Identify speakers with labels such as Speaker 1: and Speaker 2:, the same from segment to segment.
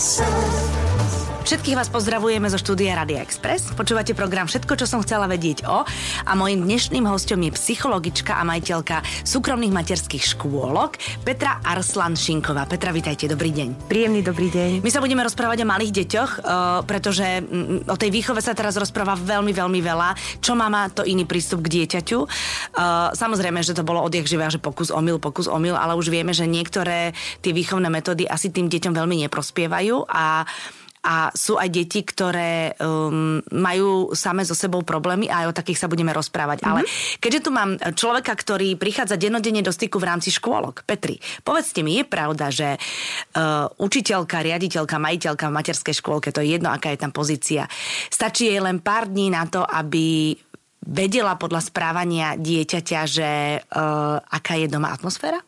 Speaker 1: So. Všetkých vás pozdravujeme zo štúdia Radia Express. Počúvate program Všetko, čo som chcela vedieť o. A mojim dnešným hostom je psychologička a majiteľka súkromných materských škôlok Petra Arslan Šinková. Petra, vitajte, dobrý deň.
Speaker 2: Príjemný dobrý deň.
Speaker 1: My sa budeme rozprávať o malých deťoch, uh, pretože o tej výchove sa teraz rozpráva veľmi, veľmi veľa. Čo má má to iný prístup k dieťaťu. Uh, samozrejme, že to bolo odjak živá, že pokus omyl, pokus omyl, ale už vieme, že niektoré tie výchovné metódy asi tým deťom veľmi neprospievajú a a sú aj deti, ktoré um, majú same so sebou problémy a aj o takých sa budeme rozprávať. Mm-hmm. Ale keďže tu mám človeka, ktorý prichádza dennodenne do styku v rámci škôlok, Petri, povedzte mi, je pravda, že uh, učiteľka, riaditeľka, majiteľka v materskej škôlke, to je jedno, aká je tam pozícia, stačí jej len pár dní na to, aby vedela podľa správania dieťaťa, že uh, aká je doma atmosféra?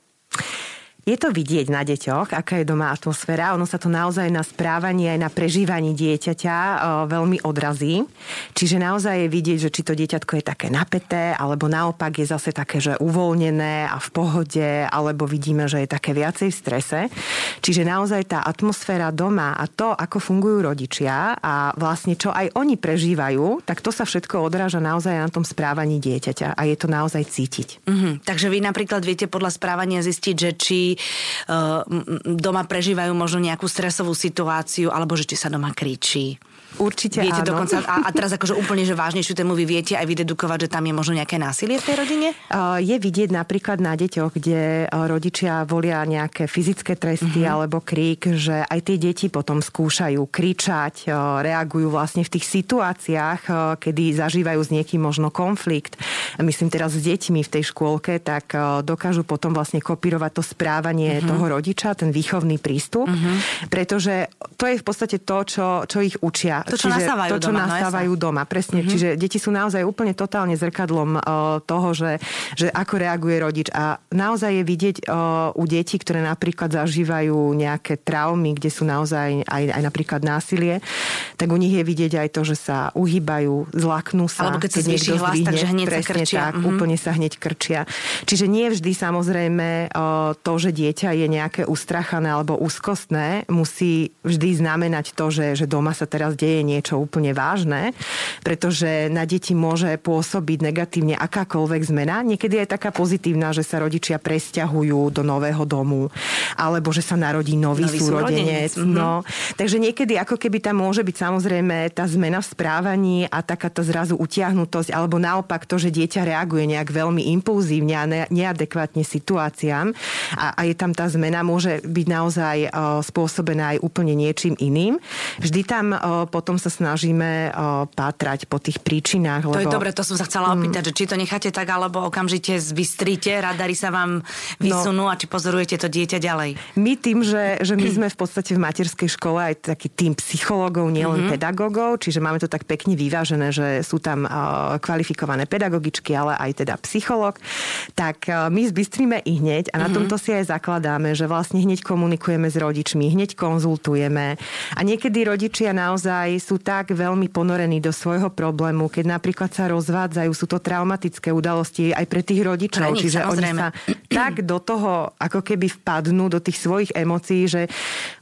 Speaker 2: Je to vidieť na deťoch, aká je doma atmosféra. Ono sa to naozaj na správanie aj na prežívanie dieťaťa o, veľmi odrazí. Čiže naozaj je vidieť, že či to dieťatko je také napäté, alebo naopak je zase také, že uvoľnené a v pohode, alebo vidíme, že je také viacej v strese. Čiže naozaj tá atmosféra doma a to, ako fungujú rodičia a vlastne čo aj oni prežívajú, tak to sa všetko odráža naozaj na tom správaní dieťaťa a je to naozaj cítiť.
Speaker 1: Mm-hmm. Takže vy napríklad viete podľa správania zistiť, že či uh, doma prežívajú možno nejakú stresovú situáciu, alebo že či sa doma kričí.
Speaker 2: Určite
Speaker 1: viete
Speaker 2: áno.
Speaker 1: dokonca, a, a teraz akože úplne, že vážnejšiu tému vy viete aj vydedukovať, že tam je možno nejaké násilie v tej rodine?
Speaker 2: Je vidieť napríklad na deťoch, kde rodičia volia nejaké fyzické tresty uh-huh. alebo krík, že aj tie deti potom skúšajú kričať, reagujú vlastne v tých situáciách, kedy zažívajú s niekým možno konflikt. Myslím teraz s deťmi v tej škôlke, tak dokážu potom vlastne kopírovať to správanie uh-huh. toho rodiča, ten výchovný prístup, uh-huh. pretože to je v podstate to, čo, čo ich učia
Speaker 1: to, čo čiže nastávajú
Speaker 2: to, čo
Speaker 1: doma,
Speaker 2: no nastávajú no doma. Presne. Mm-hmm. Čiže deti sú naozaj úplne totálne zrkadlom uh, toho, že, že ako reaguje rodič. A naozaj je vidieť uh, u detí, ktoré napríklad zažívajú nejaké traumy, kde sú naozaj aj, aj napríklad násilie, tak u nich je vidieť aj to, že sa uhýbajú, zlaknú sa.
Speaker 1: Alebo keď, keď sa zvýši hlas, zdvihne, takže hneď
Speaker 2: presne
Speaker 1: sa krčia.
Speaker 2: tak, mm-hmm. úplne sa hneď krčia. Čiže nie vždy samozrejme uh, to, že dieťa je nejaké ustrachané alebo úzkostné, musí vždy znamenať to, že, že doma sa teraz deje je niečo úplne vážne, pretože na deti môže pôsobiť negatívne akákoľvek zmena. Niekedy je taká pozitívna, že sa rodičia presťahujú do nového domu, alebo že sa narodí nový, nový súrodenec. súrodenec. Mhm. No, takže niekedy ako keby tam môže byť samozrejme tá zmena v správaní a takáto zrazu utiahnutosť, alebo naopak to, že dieťa reaguje nejak veľmi impulzívne a neadekvátne situáciám a, a je tam tá zmena, môže byť naozaj uh, spôsobená aj úplne niečím iným. Vždy tam uh, potom sa snažíme o, pátrať po tých príčinách.
Speaker 1: Lebo... To je dobre, to som sa chcela opýtať, mm. že či to necháte tak, alebo okamžite zbystríte, radari sa vám vysunú no, a či pozorujete to dieťa ďalej.
Speaker 2: My tým, že, že my sme v podstate v materskej škole aj taký tým psychológov, nielen mm-hmm. pedagógov, čiže máme to tak pekne vyvážené, že sú tam uh, kvalifikované pedagogičky, ale aj teda psychológ, tak uh, my zbystríme i hneď a na mm-hmm. tomto si aj zakladáme, že vlastne hneď komunikujeme s rodičmi, hneď konzultujeme a niekedy rodičia naozaj naozaj sú tak veľmi ponorení do svojho problému, keď napríklad sa rozvádzajú, sú to traumatické udalosti aj pre tých rodičov,
Speaker 1: nich,
Speaker 2: čiže
Speaker 1: samozrejme.
Speaker 2: oni sa tak do toho ako keby vpadnú do tých svojich emócií, že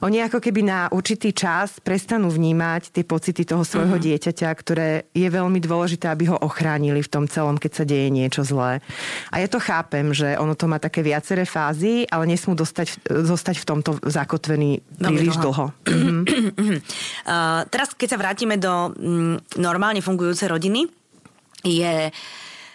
Speaker 2: oni ako keby na určitý čas prestanú vnímať tie pocity toho svojho mm-hmm. dieťaťa, ktoré je veľmi dôležité, aby ho ochránili v tom celom, keď sa deje niečo zlé. A ja to chápem, že ono to má také viaceré fázy, ale nesmú dostať, zostať v tomto zakotvený príliš dlho. dlho.
Speaker 1: uh, teraz keď sa vrátime do mm, normálne fungujúcej rodiny, je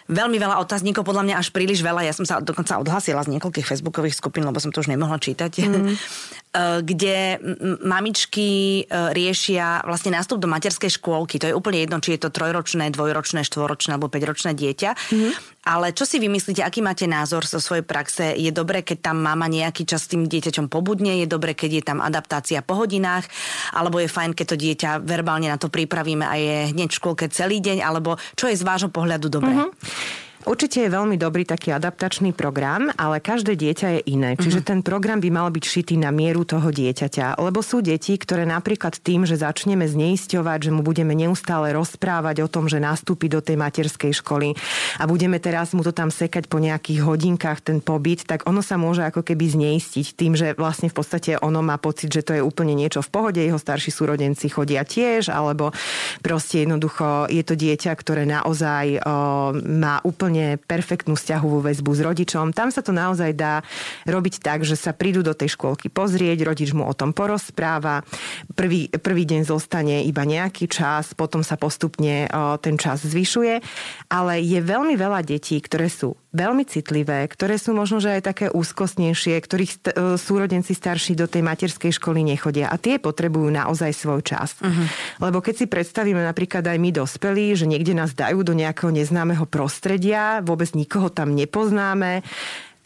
Speaker 1: veľmi veľa otáznikov, podľa mňa až príliš veľa. Ja som sa dokonca odhlasila z niekoľkých facebookových skupín, lebo som to už nemohla čítať. Mm. kde mamičky e, riešia vlastne nástup do materskej škôlky. To je úplne jedno, či je to trojročné, dvojročné, štvoročné alebo päťročné dieťa. Mm. Ale čo si vymyslíte, aký máte názor zo svojej praxe? Je dobré, keď tam mama nejaký čas s tým dieťaťom pobudne? Je dobré, keď je tam adaptácia po hodinách? Alebo je fajn, keď to dieťa verbálne na to pripravíme a je hneď v škôlke celý deň? Alebo čo je z vášho pohľadu dobré? Mm-hmm.
Speaker 2: Určite je veľmi dobrý taký adaptačný program, ale každé dieťa je iné. Čiže uh-huh. ten program by mal byť šitý na mieru toho dieťaťa. Lebo sú deti, ktoré napríklad tým, že začneme zneisťovať, že mu budeme neustále rozprávať o tom, že nastúpi do tej materskej školy a budeme teraz mu to tam sekať po nejakých hodinkách ten pobyt, tak ono sa môže ako keby zneistiť tým, že vlastne v podstate ono má pocit, že to je úplne niečo v pohode, jeho starší súrodenci chodia tiež, alebo proste jednoducho je to dieťa, ktoré naozaj o, má úplne úplne perfektnú vzťahovú väzbu s rodičom. Tam sa to naozaj dá robiť tak, že sa prídu do tej škôlky pozrieť, rodič mu o tom porozpráva, prvý, prvý deň zostane iba nejaký čas, potom sa postupne ten čas zvyšuje, ale je veľmi veľa detí, ktoré sú veľmi citlivé, ktoré sú možno, že aj také úzkostnejšie, ktorých st- e, súrodenci starší do tej materskej školy nechodia. A tie potrebujú naozaj svoj čas. Uh-huh. Lebo keď si predstavíme napríklad aj my dospelí, že niekde nás dajú do nejakého neznámeho prostredia, vôbec nikoho tam nepoznáme,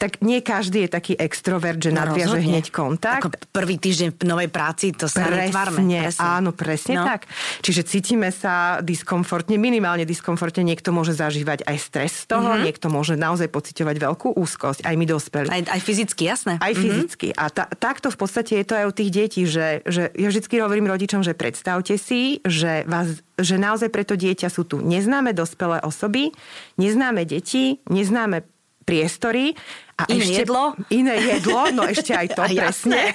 Speaker 2: tak nie každý je taký extrovert, že no, nadviaže hneď kontakt. Ako
Speaker 1: prvý týždeň v novej práci, to sa presne, netvárme.
Speaker 2: Presne, áno, presne no. tak. Čiže cítime sa diskomfortne, minimálne diskomfortne. Niekto môže zažívať aj stres z toho, mm-hmm. niekto môže naozaj pociťovať veľkú úzkosť, aj my dospelí.
Speaker 1: Aj, aj fyzicky, jasné.
Speaker 2: Aj mm-hmm. fyzicky. A ta, takto v podstate je to aj u tých detí, že, že ja vždy hovorím rodičom, že predstavte si, že vás že naozaj pre to dieťa sú tu neznáme dospelé osoby, neznáme deti, neznáme priestory
Speaker 1: a iné ešte, jedlo?
Speaker 2: Iné jedlo, no ešte aj to, a presne.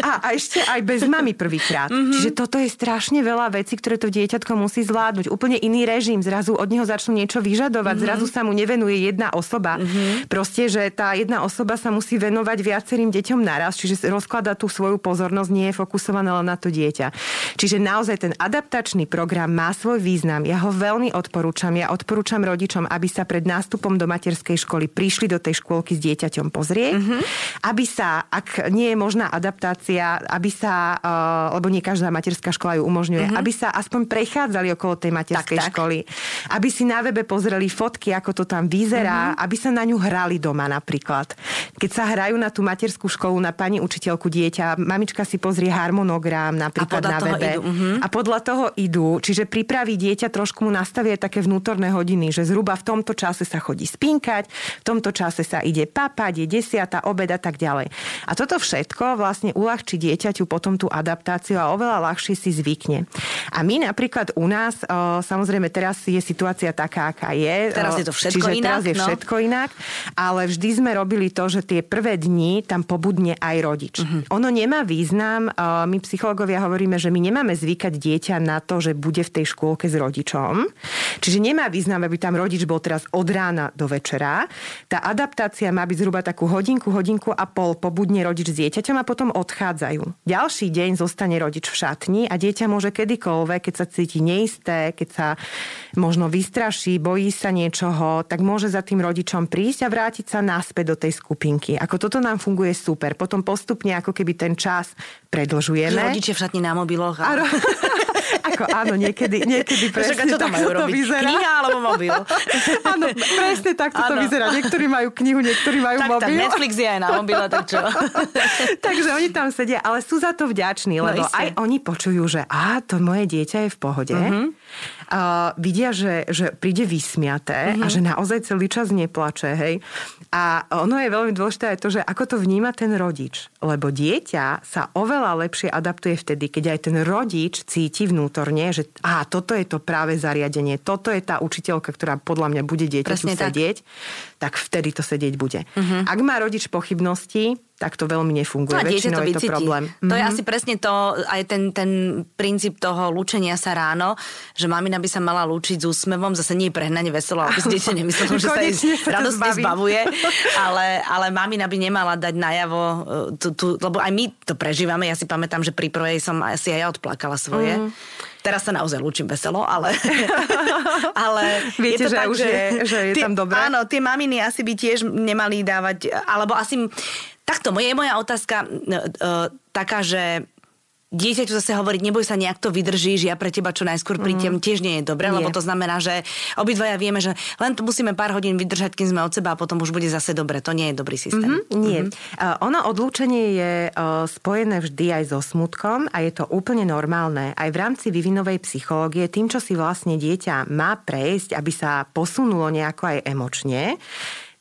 Speaker 2: A, a ešte aj bez mami prvýkrát. Mm-hmm. Čiže toto je strašne veľa vecí, ktoré to dieťatko musí zvládnuť. Úplne iný režim, zrazu od neho začnú niečo vyžadovať, mm-hmm. zrazu sa mu nevenuje jedna osoba. Mm-hmm. Proste, že tá jedna osoba sa musí venovať viacerým deťom naraz, čiže rozklada tú svoju pozornosť, nie je fokusovaná len na to dieťa. Čiže naozaj ten adaptačný program má svoj význam. Ja ho veľmi odporúčam. Ja odporúčam rodičom, aby sa pred nástupom do materskej školy prišli do tej školy škôlky s dieťaťom pozrieť, mm-hmm. aby sa, ak nie je možná adaptácia, aby sa, uh, lebo nie každá materská škola ju umožňuje, mm-hmm. aby sa aspoň prechádzali okolo tej materskej tak, školy, tak. aby si na webe pozreli fotky, ako to tam vyzerá, mm-hmm. aby sa na ňu hrali doma napríklad. Keď sa hrajú na tú materskú školu, na pani učiteľku dieťa, mamička si pozrie harmonogram napríklad na webe. Idú, mm-hmm. A podľa toho idú. Čiže pripraví dieťa, trošku mu nastavie také vnútorné hodiny, že zhruba v tomto čase sa chodí spinkať, v tomto čase sa ide papať, je desiata, obed a tak ďalej. A toto všetko vlastne uľahčí dieťaťu potom tú adaptáciu a oveľa ľahšie si zvykne. A my napríklad u nás, samozrejme teraz je situácia taká, aká je.
Speaker 1: Teraz je to všetko
Speaker 2: čiže
Speaker 1: inak.
Speaker 2: teraz je no. všetko inak, ale vždy sme robili to, že tie prvé dni tam pobudne aj rodič. Uh-huh. Ono nemá význam, my psychológovia hovoríme, že my nemáme zvykať dieťa na to, že bude v tej škôlke s rodičom. Čiže nemá význam, aby tam rodič bol teraz od rána do večera. Tá adaptácia komunikácia má byť zhruba takú hodinku, hodinku a pol, pobudne rodič s dieťaťom a potom odchádzajú. Ďalší deň zostane rodič v šatni a dieťa môže kedykoľvek, keď sa cíti neisté, keď sa možno vystraší, bojí sa niečoho, tak môže za tým rodičom prísť a vrátiť sa naspäť do tej skupinky. Ako toto nám funguje super. Potom postupne ako keby ten čas predlžujeme.
Speaker 1: Rodiče v šatni na mobiloch. A...
Speaker 2: Ako áno, niekedy, niekedy presne tam majú to vyzerá.
Speaker 1: Kniha alebo mobil?
Speaker 2: áno, presne tak to vyzerá. Niektorí majú knihu, niektorí majú
Speaker 1: tak,
Speaker 2: mobil.
Speaker 1: Tak Netflix je aj na mobile, tak čo?
Speaker 2: Takže oni tam sedia, ale sú za to vďační, no lebo no, aj oni počujú, že a to moje dieťa je v pohode. Uh-huh. Uh, vidia, že, že príde vysmiaté uh-huh. a že naozaj celý čas neplače, hej. A ono je veľmi dôležité aj to, že ako to vníma ten rodič. Lebo dieťa sa oveľa lepšie adaptuje vtedy, keď aj ten rodič cíti vnútorne, že a toto je to práve zariadenie, toto je tá učiteľka, ktorá podľa mňa bude dieťaťu sedieť, tak. tak vtedy to sedieť bude. Uh-huh. Ak má rodič pochybnosti, tak to veľmi nefunguje. No Väčšinou to je to problém.
Speaker 1: To mm-hmm. je asi presne to, aj ten, ten princíp toho lúčenia sa ráno, že mamina by sa mala lúčiť s úsmevom, zase nie prehnane veselo, aby si dieťa nemyslelo, že sa jej radostne zbavuje, ale, ale mamina by nemala dať najavo, e, tú, tú, lebo aj my to prežívame, ja si pamätám, že pri prvej som asi aj ja odplakala svoje. Mm. Teraz sa naozaj lúčim veselo, ale...
Speaker 2: ale Viete, je to že tak, už že, je, že je tie, tam dobré?
Speaker 1: Áno, tie maminy asi by tiež nemali dávať, alebo asi Takto, je moja otázka uh, taká, že dieťaťu zase hovoriť, neboj sa, nejak to vydržíš, ja pre teba čo najskôr prídem, mm. tiež nie je dobré, lebo to znamená, že obidvaja vieme, že len musíme pár hodín vydržať, kým sme od seba a potom už bude zase dobre. To nie je dobrý systém.
Speaker 2: Mm-hmm, nie. Mm-hmm. Uh, ono odlúčenie je uh, spojené vždy aj so smutkom a je to úplne normálne. Aj v rámci vyvinovej psychológie, tým, čo si vlastne dieťa má prejsť, aby sa posunulo nejako aj emočne,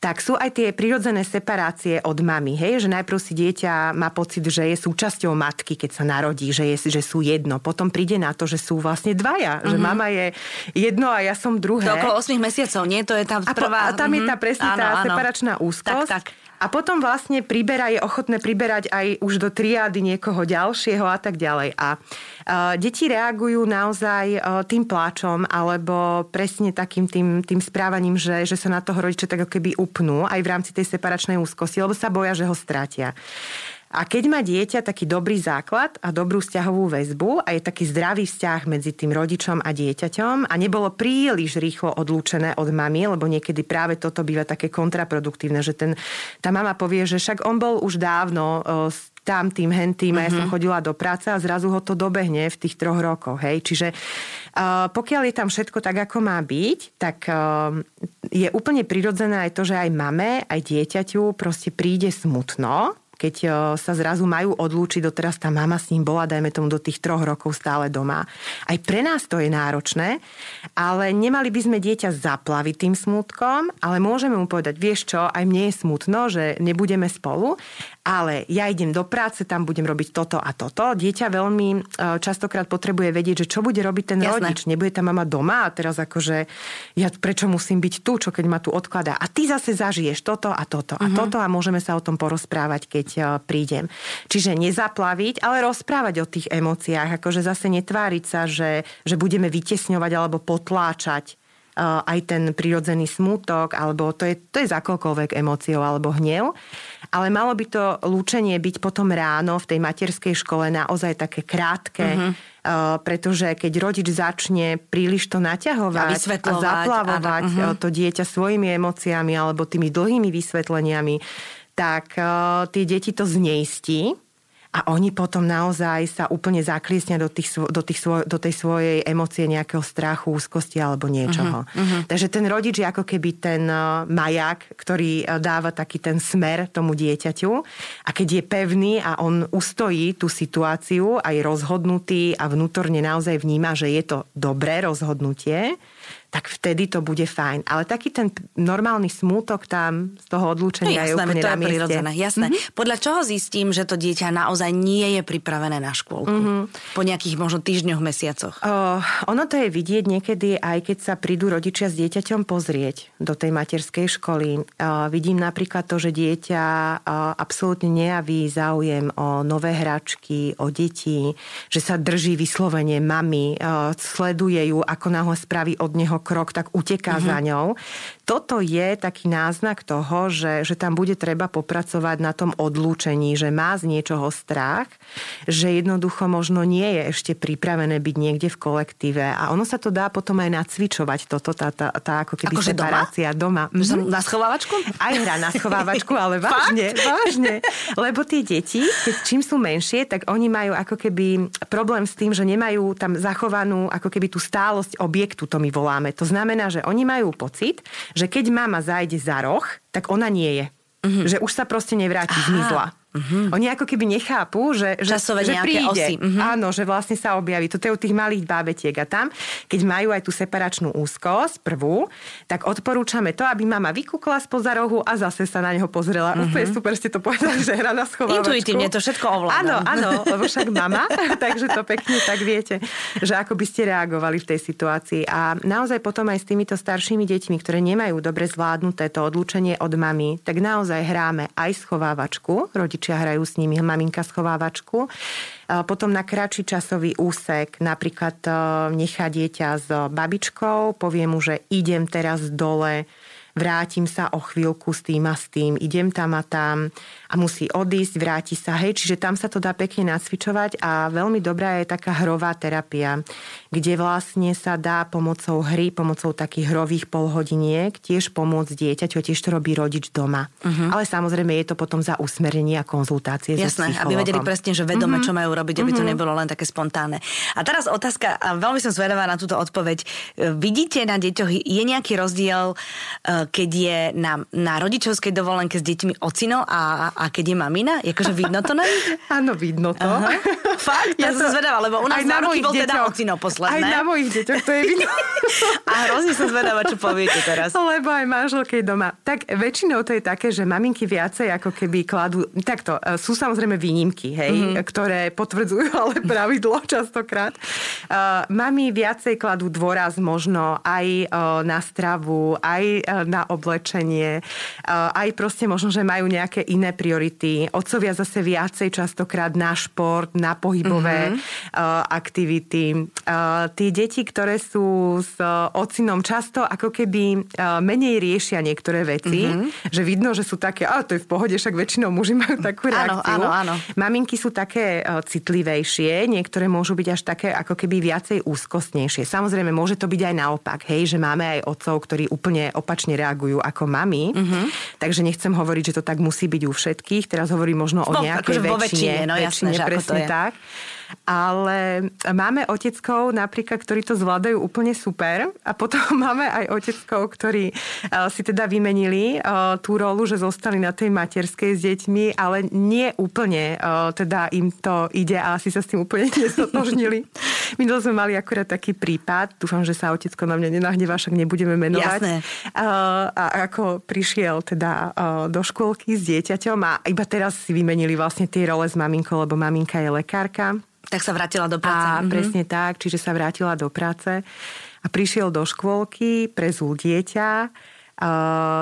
Speaker 2: tak sú aj tie prirodzené separácie od mamy, hej, že najprv si dieťa má pocit, že je súčasťou matky, keď sa narodí, že, je, že sú jedno. Potom príde na to, že sú vlastne dvaja, mm-hmm. že mhm. mama je jedno a ja som druhé.
Speaker 1: To okolo 8 mesiacov, nie? To je tá prvá...
Speaker 2: A, po, a tam mm-hmm. je tá mhm. presne áno, tá áno. separačná úzkosť. Tak, tak. A potom vlastne priberá, je ochotné priberať aj už do triády niekoho ďalšieho a tak ďalej. A uh, deti reagujú naozaj uh, tým pláčom alebo presne takým tým, tým správaním, že, že sa na toho rodiča tak ako keby upnú aj v rámci tej separačnej úzkosti, lebo sa boja, že ho stratia. A keď má dieťa taký dobrý základ a dobrú vzťahovú väzbu a je taký zdravý vzťah medzi tým rodičom a dieťaťom a nebolo príliš rýchlo odlúčené od mami, lebo niekedy práve toto býva také kontraproduktívne, že ten, tá mama povie, že však on bol už dávno s tam tým, hentým, uh-huh. ja som mhm. chodila do práce a zrazu ho to dobehne v tých troch rokoch. Hej. Čiže uh, pokiaľ je tam všetko tak, ako má byť, tak uh, je úplne prirodzené aj to, že aj mame, aj dieťaťu proste príde smutno, keď sa zrazu majú odlúčiť, doteraz tá mama s ním bola, dajme tomu, do tých troch rokov stále doma. Aj pre nás to je náročné, ale nemali by sme dieťa zaplaviť tým smutkom, ale môžeme mu povedať, vieš čo, aj mne je smutno, že nebudeme spolu, ale ja idem do práce, tam budem robiť toto a toto. Dieťa veľmi e, častokrát potrebuje vedieť, že čo bude robiť ten Jasné. rodič. Nebude tá mama doma a teraz akože ja prečo musím byť tu, čo keď ma tu odkladá. A ty zase zažiješ toto a toto a uh-huh. toto a môžeme sa o tom porozprávať, keď e, prídem. Čiže nezaplaviť, ale rozprávať o tých emóciách. Akože zase netváriť sa, že, že budeme vytesňovať alebo potláčať aj ten prirodzený smútok, alebo to je, to je za akoľkoľvek emóciou alebo hnev. Ale malo by to lúčenie byť potom ráno v tej materskej škole naozaj také krátke, uh-huh. Uh, pretože keď rodič začne príliš to naťahovať a, a zaplavovať a, uh-huh. to dieťa svojimi emóciami alebo tými dlhými vysvetleniami, tak uh, tie deti to zneistí a oni potom naozaj sa úplne zakliesnia do, tých, do, tých svoj, do tej svojej emócie nejakého strachu, úzkosti alebo niečoho. Uh-huh, uh-huh. Takže ten rodič je ako keby ten uh, majak, ktorý uh, dáva taký ten smer tomu dieťaťu a keď je pevný a on ustojí tú situáciu a je rozhodnutý a vnútorne naozaj vníma, že je to dobré rozhodnutie, tak vtedy to bude fajn. Ale taký ten normálny smútok tam z toho odlúčenia no, jasné, je úplne
Speaker 1: to
Speaker 2: na je
Speaker 1: prirodzené. Jasné. Mm-hmm. Podľa čoho zistím, že to dieťa naozaj nie je pripravené na škôlku? Mm-hmm. Po nejakých možno týždňoch, mesiacoch?
Speaker 2: Uh, ono to je vidieť niekedy, aj keď sa prídu rodičia s dieťaťom pozrieť do tej materskej školy. Uh, vidím napríklad to, že dieťa uh, absolútne nejaví záujem o nové hračky, o deti, že sa drží vyslovene mami, uh, sleduje ju, ako náhle spraví od neho krok, tak uteká mm-hmm. za ňou. Toto je taký náznak toho, že, že tam bude treba popracovať na tom odlúčení, že má z niečoho strach, že jednoducho možno nie je ešte pripravené byť niekde v kolektíve. A ono sa to dá potom aj nacvičovať, toto, tá, tá, tá ako keby
Speaker 1: Akože
Speaker 2: separácia doma.
Speaker 1: doma. Mm-hmm. Na schovávačku?
Speaker 2: Aj hra na schovávačku, ale vážne, vážne. Lebo tie deti, keď čím sú menšie, tak oni majú ako keby problém s tým, že nemajú tam zachovanú ako keby tú stálosť objektu, to my voláme. To znamená, že oni majú pocit, že keď mama zajde za roh, tak ona nie je. Mm-hmm. Že už sa proste nevráti, Aha. zmizla. Mm-hmm. Oni ako keby nechápu, že, že,
Speaker 1: Časové
Speaker 2: že príde.
Speaker 1: Osy. Mm-hmm.
Speaker 2: Áno, že vlastne sa objaví. Toto je u tých malých bábetiek. A tam, keď majú aj tú separačnú úzkosť, prvú, tak odporúčame to, aby mama vykúkla spoza rohu a zase sa na neho pozrela. Mm-hmm. Úplne super ste to povedali, že hra na schovávačku.
Speaker 1: Intuitívne to všetko ovládam.
Speaker 2: Áno, áno, lebo však mama, takže to pekne tak viete, že ako by ste reagovali v tej situácii. A naozaj potom aj s týmito staršími deťmi, ktoré nemajú dobre zvládnuté to odlúčenie od mamy, tak naozaj hráme aj schovávačku, rodič rodičia hrajú s nimi, maminka schovávačku. Potom na kratší časový úsek napríklad e, nechá dieťa s babičkou, povie mu, že idem teraz dole vrátim sa o chvíľku s tým a s tým, idem tam a tam a musí odísť, vráti sa, hej, čiže tam sa to dá pekne nacvičovať a veľmi dobrá je taká hrová terapia, kde vlastne sa dá pomocou hry, pomocou takých hrových polhodiniek tiež pomôcť dieťaťu tiež to robí rodič doma. Uh-huh. Ale samozrejme je to potom za usmerenie a konzultácie
Speaker 1: Jasné, aby vedeli presne, že vedome, uh-huh. čo majú robiť, aby uh-huh. to nebolo len také spontánne. A teraz otázka, a veľmi som zvedavá na túto odpoveď. Vidíte na deťoch, je nejaký rozdiel, e, keď je na, na rodičovskej dovolenke s deťmi ocino a, a keď je mamina? Jakože vidno to na?
Speaker 2: Áno, vidno to. Aha.
Speaker 1: Fakt? Ja, som zvedavá, lebo u nás na roky bol teda ocino posledné.
Speaker 2: Aj na mojich deťoch to je vidno.
Speaker 1: a hrozne som zvedavá, čo poviete teraz.
Speaker 2: Lebo aj manželke doma. Tak väčšinou to je také, že maminky viacej ako keby kladú... Takto, e, sú samozrejme výnimky, hej, mm-hmm. ktoré potvrdzujú ale pravidlo častokrát. Uh, mami viacej kladú dôraz možno aj uh, na stravu, aj uh, na oblečenie, uh, aj proste možno, že majú nejaké iné priority. Otcovia zase viacej častokrát na šport, na pohybové mm-hmm. uh, aktivity. Uh, tie deti, ktoré sú s uh, ocinom často ako keby uh, menej riešia niektoré veci, mm-hmm. že vidno, že sú také, a to je v pohode, však väčšinou muži majú takú reakciu.
Speaker 1: Áno, áno, áno.
Speaker 2: Maminky sú také uh, citlivejšie, niektoré môžu byť až také ako keby viacej úzkostnejšie. Samozrejme, môže to byť aj naopak, hej, že máme aj otcov, ktorí úplne opačne reagujú ako mami. Mm-hmm. Takže nechcem hovoriť, že to tak musí byť u všetkých. Teraz hovorím možno o nejakej
Speaker 1: akože väčšine. väčšine, no jasné,
Speaker 2: presne tak ale máme oteckov napríklad, ktorí to zvládajú úplne super a potom máme aj oteckov, ktorí eh, si teda vymenili eh, tú rolu, že zostali na tej materskej s deťmi, ale nie úplne eh, teda im to ide a asi sa s tým úplne nestotožnili. Minul sme mali akurát taký prípad, dúfam, že sa otecko na mňa nenahnevá, však nebudeme menovať.
Speaker 1: Jasné.
Speaker 2: A ako prišiel teda do škôlky s dieťaťom a iba teraz si vymenili vlastne tie role s maminkou, lebo maminka je lekárka
Speaker 1: tak sa vrátila do práce.
Speaker 2: A mm-hmm. presne tak, čiže sa vrátila do práce a prišiel do škôlky, prezul dieťa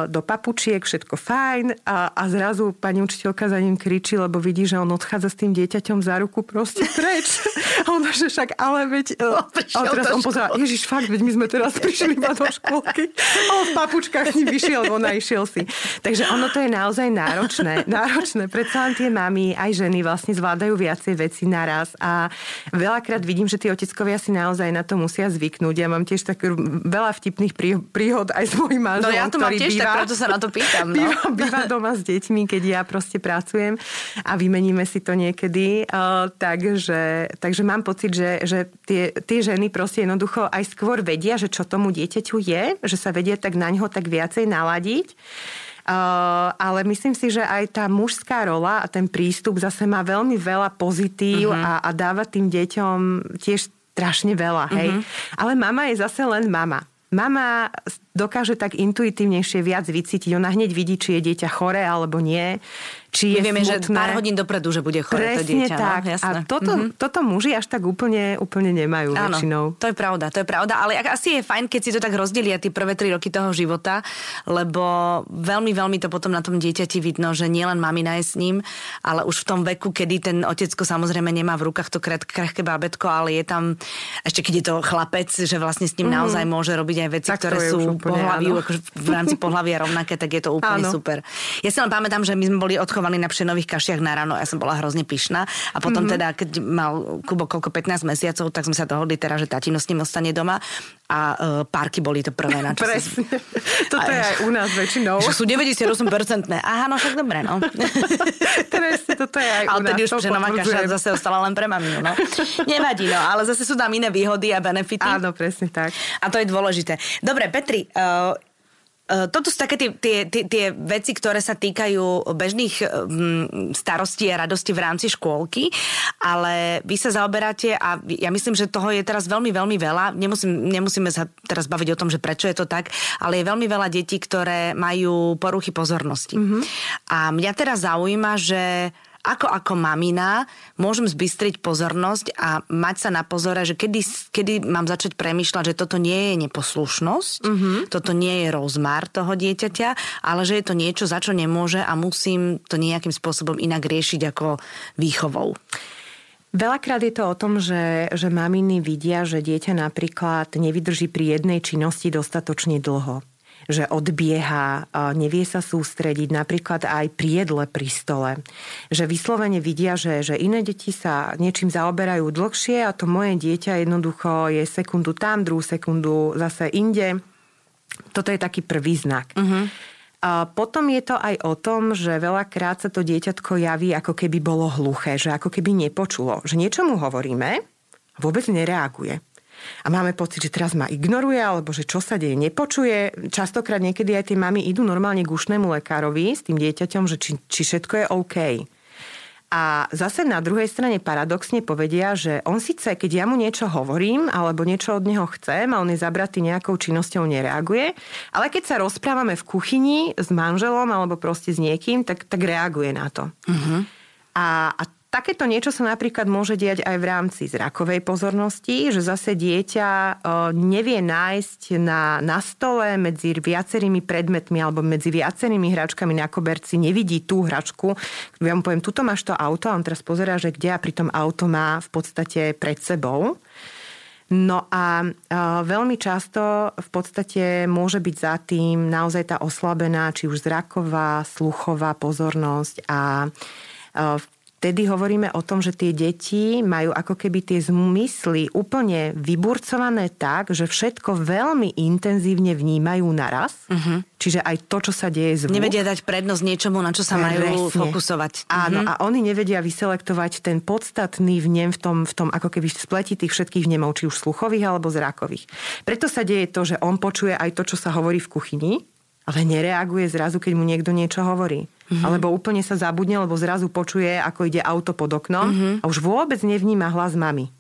Speaker 2: do papučiek, všetko fajn a, a zrazu pani učiteľka za ním kričí, lebo vidí, že on odchádza s tým dieťaťom za ruku proste preč. A ona, že však, ale veď... No, a teraz on pozerá, Ježiš, fakt, veď my sme teraz prišli iba do školky. A on v papučkách s ním vyšiel on išiel si. Takže ono to je naozaj náročné. Náročné. Predsa len tie mami, aj ženy vlastne zvládajú viacej veci naraz a veľakrát vidím, že tí oteckovia si naozaj na to musia zvyknúť. Ja mám tiež tak veľa vtipných príhod aj s mojím manželom. No
Speaker 1: ja to mám tiež, býva, tak preto sa na to pýtam. No.
Speaker 2: Býva, býva doma s deťmi, keď ja proste pracujem a vymeníme si to niekedy. Uh, takže, takže mám pocit, že, že tie, tie ženy proste jednoducho aj skôr vedia, že čo tomu dieťaťu je, že sa vedia tak na ňo tak viacej naladiť. Uh, ale myslím si, že aj tá mužská rola a ten prístup zase má veľmi veľa pozitív uh-huh. a, a dáva tým deťom tiež strašne veľa, hej. Uh-huh. Ale mama je zase len mama. Mama dokáže tak intuitívnejšie viac vycítiť. Ona hneď vidí, či je dieťa chore alebo nie či
Speaker 1: My je vieme, smutné. že pár hodín dopredu, že bude chore
Speaker 2: Presne
Speaker 1: to dieťa. No,
Speaker 2: tak. No, jasné. A toto, mm-hmm. toto muži až tak úplne, úplne nemajú Áno, väčšinou.
Speaker 1: to je pravda, to je pravda. Ale asi je fajn, keď si to tak rozdelia tie prvé tri roky toho života, lebo veľmi, veľmi to potom na tom dieťati vidno, že nielen mamina je s ním, ale už v tom veku, kedy ten otecko samozrejme nemá v rukách to krehké bábetko, ale je tam, ešte keď je to chlapec, že vlastne s ním mm-hmm. naozaj môže robiť aj veci, tak ktoré sú pohľaviu, akože v rámci pohľavia rovnaké, tak je to úplne áno. super. Ja si len pamätám, že my sme boli odchov schovaní na pšenových kašiach na ráno. Ja som bola hrozne pyšná. A potom mm-hmm. teda, keď mal Kubo koľko 15 mesiacov, tak sme sa dohodli teraz, že tatino s ním ostane doma. A uh, párky boli to prvé, na
Speaker 2: čo Presne. Si... Toto a, je aj u nás väčšinou.
Speaker 1: Že sú 98%. Aha, no však dobre, no.
Speaker 2: Presne, toto je aj u. Ale
Speaker 1: tedy už pšenová kaša zase ostala len pre maminu, no. Nevadí, no, ale zase sú tam iné výhody a benefity.
Speaker 2: Áno, presne tak.
Speaker 1: A to je dôležité. Dobre, Petri, uh, toto sú také tie, tie, tie, tie veci, ktoré sa týkajú bežných um, starostí a radosti v rámci škôlky, ale vy sa zaoberáte a ja myslím, že toho je teraz veľmi, veľmi veľa. Nemusím, nemusíme sa teraz baviť o tom, že prečo je to tak, ale je veľmi veľa detí, ktoré majú poruchy pozornosti. Mm-hmm. A mňa teraz zaujíma, že ako ako mamina môžem zbystriť pozornosť a mať sa na pozore, že kedy, kedy mám začať premýšľať, že toto nie je neposlušnosť, mm-hmm. toto nie je rozmar toho dieťaťa, ale že je to niečo, za čo nemôže a musím to nejakým spôsobom inak riešiť ako výchovou.
Speaker 2: Veľakrát je to o tom, že, že maminy vidia, že dieťa napríklad nevydrží pri jednej činnosti dostatočne dlho že odbieha, nevie sa sústrediť, napríklad aj pri jedle pri stole. Že vyslovene vidia, že, že iné deti sa niečím zaoberajú dlhšie a to moje dieťa jednoducho je sekundu tam, druhú sekundu zase inde. Toto je taký prvý znak. Uh-huh. A potom je to aj o tom, že veľakrát sa to dieťatko javí, ako keby bolo hluché, že ako keby nepočulo, že niečo mu hovoríme vôbec nereaguje. A máme pocit, že teraz ma ignoruje, alebo že čo sa deje, nepočuje. Častokrát niekedy aj tie mamy idú normálne k ušnému lekárovi s tým dieťaťom, že či, či všetko je OK. A zase na druhej strane paradoxne povedia, že on síce, keď ja mu niečo hovorím alebo niečo od neho chcem a on je zabratý nejakou činnosťou, nereaguje, ale keď sa rozprávame v kuchyni s manželom alebo proste s niekým, tak, tak reaguje na to. Uh-huh. A, a Takéto niečo sa napríklad môže diať aj v rámci zrakovej pozornosti, že zase dieťa e, nevie nájsť na, na stole medzi viacerými predmetmi alebo medzi viacerými hračkami na koberci, nevidí tú hračku. Ja mu poviem, tuto máš to auto a on teraz pozerá, že kde a pritom auto má v podstate pred sebou. No a e, veľmi často v podstate môže byť za tým naozaj tá oslabená, či už zraková, sluchová pozornosť a e, vtedy hovoríme o tom, že tie deti majú ako keby tie zmysly úplne vyburcované tak, že všetko veľmi intenzívne vnímajú naraz. Uh-huh. Čiže aj to, čo sa deje zvuk.
Speaker 1: Nevedia dať prednosť niečomu, na čo sa majú Presne. fokusovať.
Speaker 2: Áno, uh-huh. a oni nevedia vyselektovať ten podstatný vnem v tom, v tom ako keby spleti tých všetkých vnemov, či už sluchových alebo zrakových. Preto sa deje to, že on počuje aj to, čo sa hovorí v kuchyni, ale nereaguje zrazu, keď mu niekto niečo hovorí. Mm-hmm. Alebo úplne sa zabudne, lebo zrazu počuje, ako ide auto pod oknom mm-hmm. a už vôbec nevníma hlas mamy.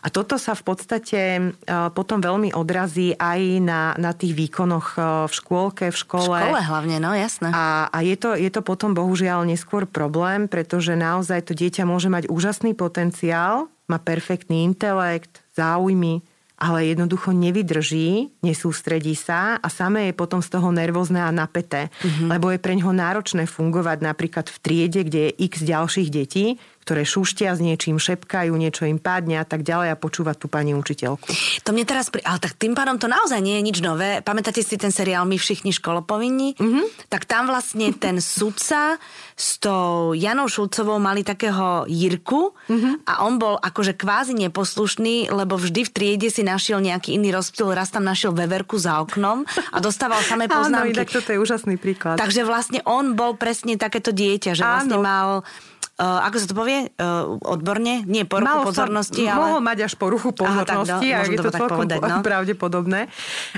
Speaker 2: A toto sa v podstate uh, potom veľmi odrazí aj na, na tých výkonoch uh, v škôlke, v škole.
Speaker 1: V škole hlavne, no jasné.
Speaker 2: A, a je, to, je to potom bohužiaľ neskôr problém, pretože naozaj to dieťa môže mať úžasný potenciál, má perfektný intelekt, záujmy, ale jednoducho nevydrží, nesústredí sa a samé je potom z toho nervózne a napäté, mm-hmm. lebo je pre ňoho náročné fungovať napríklad v triede, kde je x ďalších detí, ktoré šuštia s niečím, šepkajú, niečo im padne a tak ďalej a počúvať tú pani učiteľku.
Speaker 1: To mne teraz... Pri... Ale tak tým pádom to naozaj nie je nič nové. Pamätáte si ten seriál My všichni školopovinní? Mm-hmm. Tak tam vlastne ten sudca s tou Janou Šulcovou mali takého Jirku mm-hmm. a on bol akože kvázi neposlušný, lebo vždy v triede si našiel nejaký iný rozptyl. Raz tam našiel veverku za oknom a dostával samé poznámky.
Speaker 2: Áno, tak toto je úžasný príklad.
Speaker 1: Takže vlastne on bol presne takéto dieťa, že vlastne Áno. mal uh, ako sa to povie, uh, odborne, nie poruchu Malo pozornosti,
Speaker 2: sa, ale... Mohol mať až poruchu pozornosti, Aha, tak, no, a je to, to celkom povedať, no. pravdepodobné.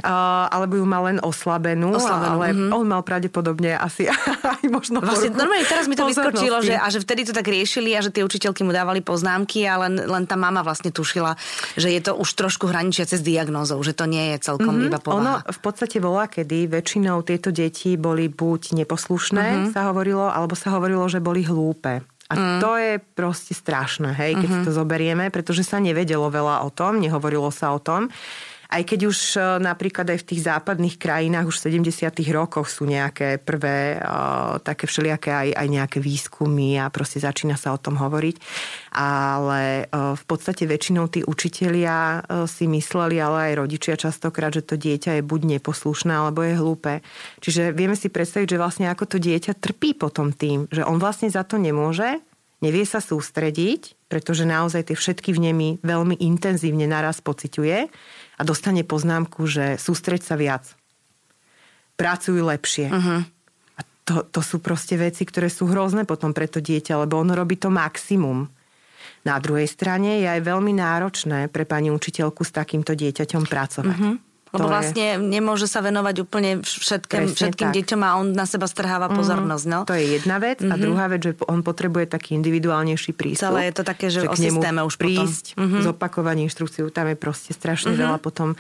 Speaker 2: Uh, alebo ju mal len oslabenú, oslabenú ale mm-hmm. on mal pravdepodobne asi aj možno
Speaker 1: Vlastne normálne teraz mi to vyskočilo, že, a že vtedy to tak riešili a že tie učiteľky mu dávali poznámky a len, len tá mama vlastne tušila, že je to už trošku hraničia cez diagnózou, že to nie je celkom mm-hmm. iba povaha.
Speaker 2: Ono v podstate volá, kedy väčšinou tieto deti boli buď neposlušné, mm-hmm. sa hovorilo, alebo sa hovorilo, že boli hlúpe. A mm. to je proste strašné, hej, keď mm-hmm. si to zoberieme, pretože sa nevedelo veľa o tom, nehovorilo sa o tom. Aj keď už e, napríklad aj v tých západných krajinách už v 70. rokoch sú nejaké prvé uh, také všelijaké aj, aj nejaké výskumy a proste začína sa o tom hovoriť. Ale uh, v podstate väčšinou tí učitelia si mysleli, ale aj rodičia častokrát, že to dieťa je buď neposlušné, alebo je hlúpe. Čiže vieme si predstaviť, že vlastne ako to dieťa trpí potom tým, že on vlastne za to nemôže, nevie sa sústrediť, pretože naozaj tie všetky vnemy veľmi intenzívne naraz pociťuje a dostane poznámku, že sústreď sa viac. Pracuj lepšie. Uh-huh. A to, to sú proste veci, ktoré sú hrozné potom pre to dieťa, lebo ono robí to maximum. Na druhej strane je aj veľmi náročné pre pani učiteľku s takýmto dieťaťom pracovať. Uh-huh.
Speaker 1: Lebo to vlastne je... nemôže sa venovať úplne všetkým, všetkým deťom a on na seba strháva mm-hmm. pozornosť. No?
Speaker 2: To je jedna vec. Mm-hmm. A mhm. druhá vec, že on potrebuje taký individuálnejší prístup.
Speaker 1: Celé je to také, že, že o systéme už
Speaker 2: prísť, potom. Mm-hmm. zopakovanie inštrukcií. Tam je proste strašne mm-hmm. veľa potom